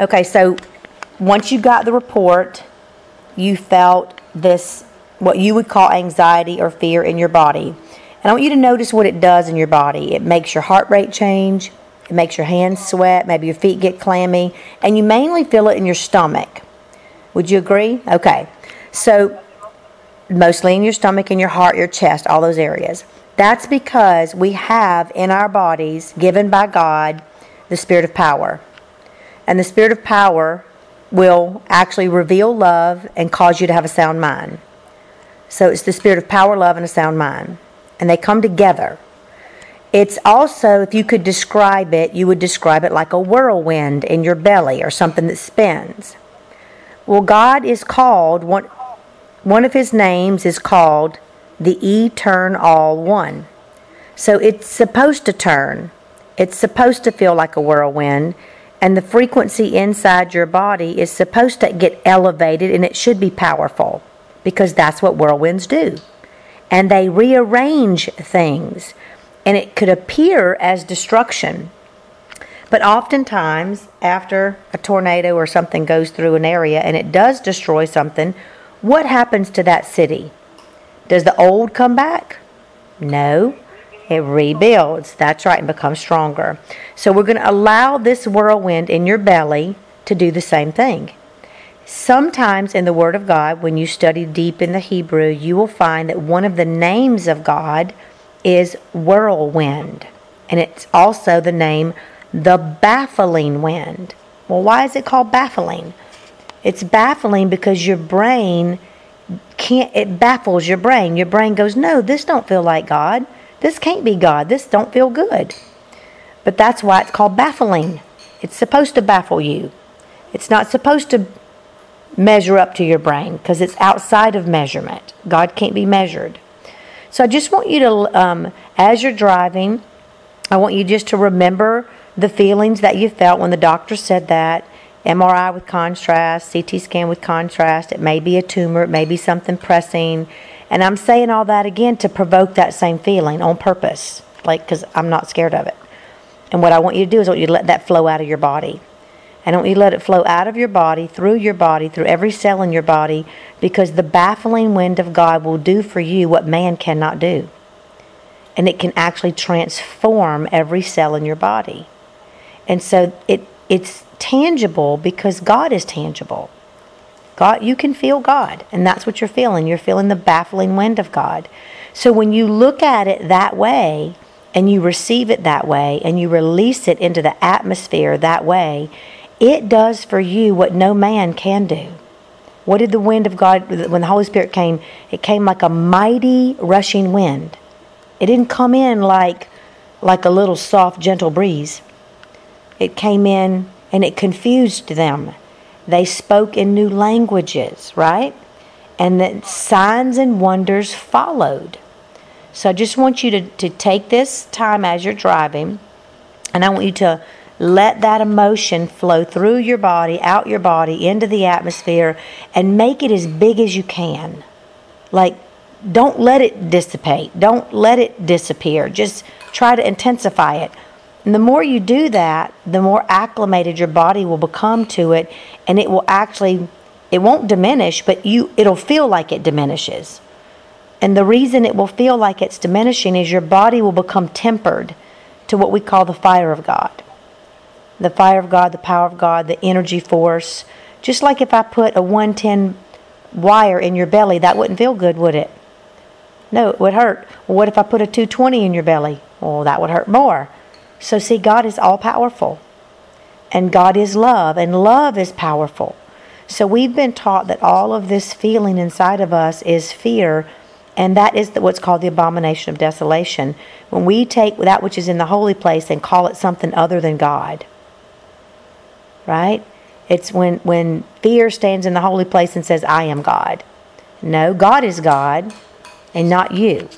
Okay, so once you got the report, you felt this, what you would call anxiety or fear in your body. And I want you to notice what it does in your body. It makes your heart rate change, it makes your hands sweat, maybe your feet get clammy, and you mainly feel it in your stomach. Would you agree? Okay. So, mostly in your stomach in your heart, your chest, all those areas. That's because we have in our bodies, given by God, the spirit of power. And the spirit of power will actually reveal love and cause you to have a sound mind. So it's the spirit of power, love, and a sound mind. And they come together. It's also, if you could describe it, you would describe it like a whirlwind in your belly or something that spins. Well, God is called, one, one of his names is called the Eternal All One. So it's supposed to turn. It's supposed to feel like a whirlwind and the frequency inside your body is supposed to get elevated and it should be powerful because that's what whirlwinds do. And they rearrange things and it could appear as destruction. But oftentimes, after a tornado or something goes through an area and it does destroy something, what happens to that city? Does the old come back? No. It rebuilds. That's right, and becomes stronger. So we're going to allow this whirlwind in your belly to do the same thing. Sometimes in the Word of God, when you study deep in the Hebrew, you will find that one of the names of God is whirlwind. And it's also the name the baffling wind. Well, why is it called baffling? It's baffling because your brain can't it baffles your brain. Your brain goes, "No, this don't feel like God." This can't be God. This don't feel good. But that's why it's called baffling. It's supposed to baffle you. It's not supposed to measure up to your brain because it's outside of measurement. God can't be measured. So I just want you to, um, as you're driving, I want you just to remember the feelings that you felt when the doctor said that. MRI with contrast, CT scan with contrast. It may be a tumor, it may be something pressing. And I'm saying all that again to provoke that same feeling on purpose, like, because I'm not scared of it. And what I want you to do is I want you to let that flow out of your body. And I want you to let it flow out of your body, through your body, through every cell in your body, because the baffling wind of God will do for you what man cannot do. And it can actually transform every cell in your body. And so it, it's tangible because God is tangible. God, you can feel God, and that's what you're feeling. You're feeling the baffling wind of God. So when you look at it that way, and you receive it that way, and you release it into the atmosphere that way, it does for you what no man can do. What did the wind of God, when the Holy Spirit came, it came like a mighty rushing wind. It didn't come in like, like a little soft, gentle breeze. It came in and it confused them. They spoke in new languages, right? And that signs and wonders followed. So I just want you to, to take this time as you're driving, and I want you to let that emotion flow through your body, out your body, into the atmosphere, and make it as big as you can. Like, don't let it dissipate. Don't let it disappear. Just try to intensify it. And the more you do that, the more acclimated your body will become to it, and it will actually it won't diminish, but you it'll feel like it diminishes. And the reason it will feel like it's diminishing is your body will become tempered to what we call the fire of God. The fire of God, the power of God, the energy force. Just like if I put a 110 wire in your belly, that wouldn't feel good, would it? No, it would hurt. What if I put a 220 in your belly? Well, that would hurt more. So, see, God is all powerful. And God is love, and love is powerful. So, we've been taught that all of this feeling inside of us is fear, and that is what's called the abomination of desolation. When we take that which is in the holy place and call it something other than God, right? It's when, when fear stands in the holy place and says, I am God. No, God is God and not you.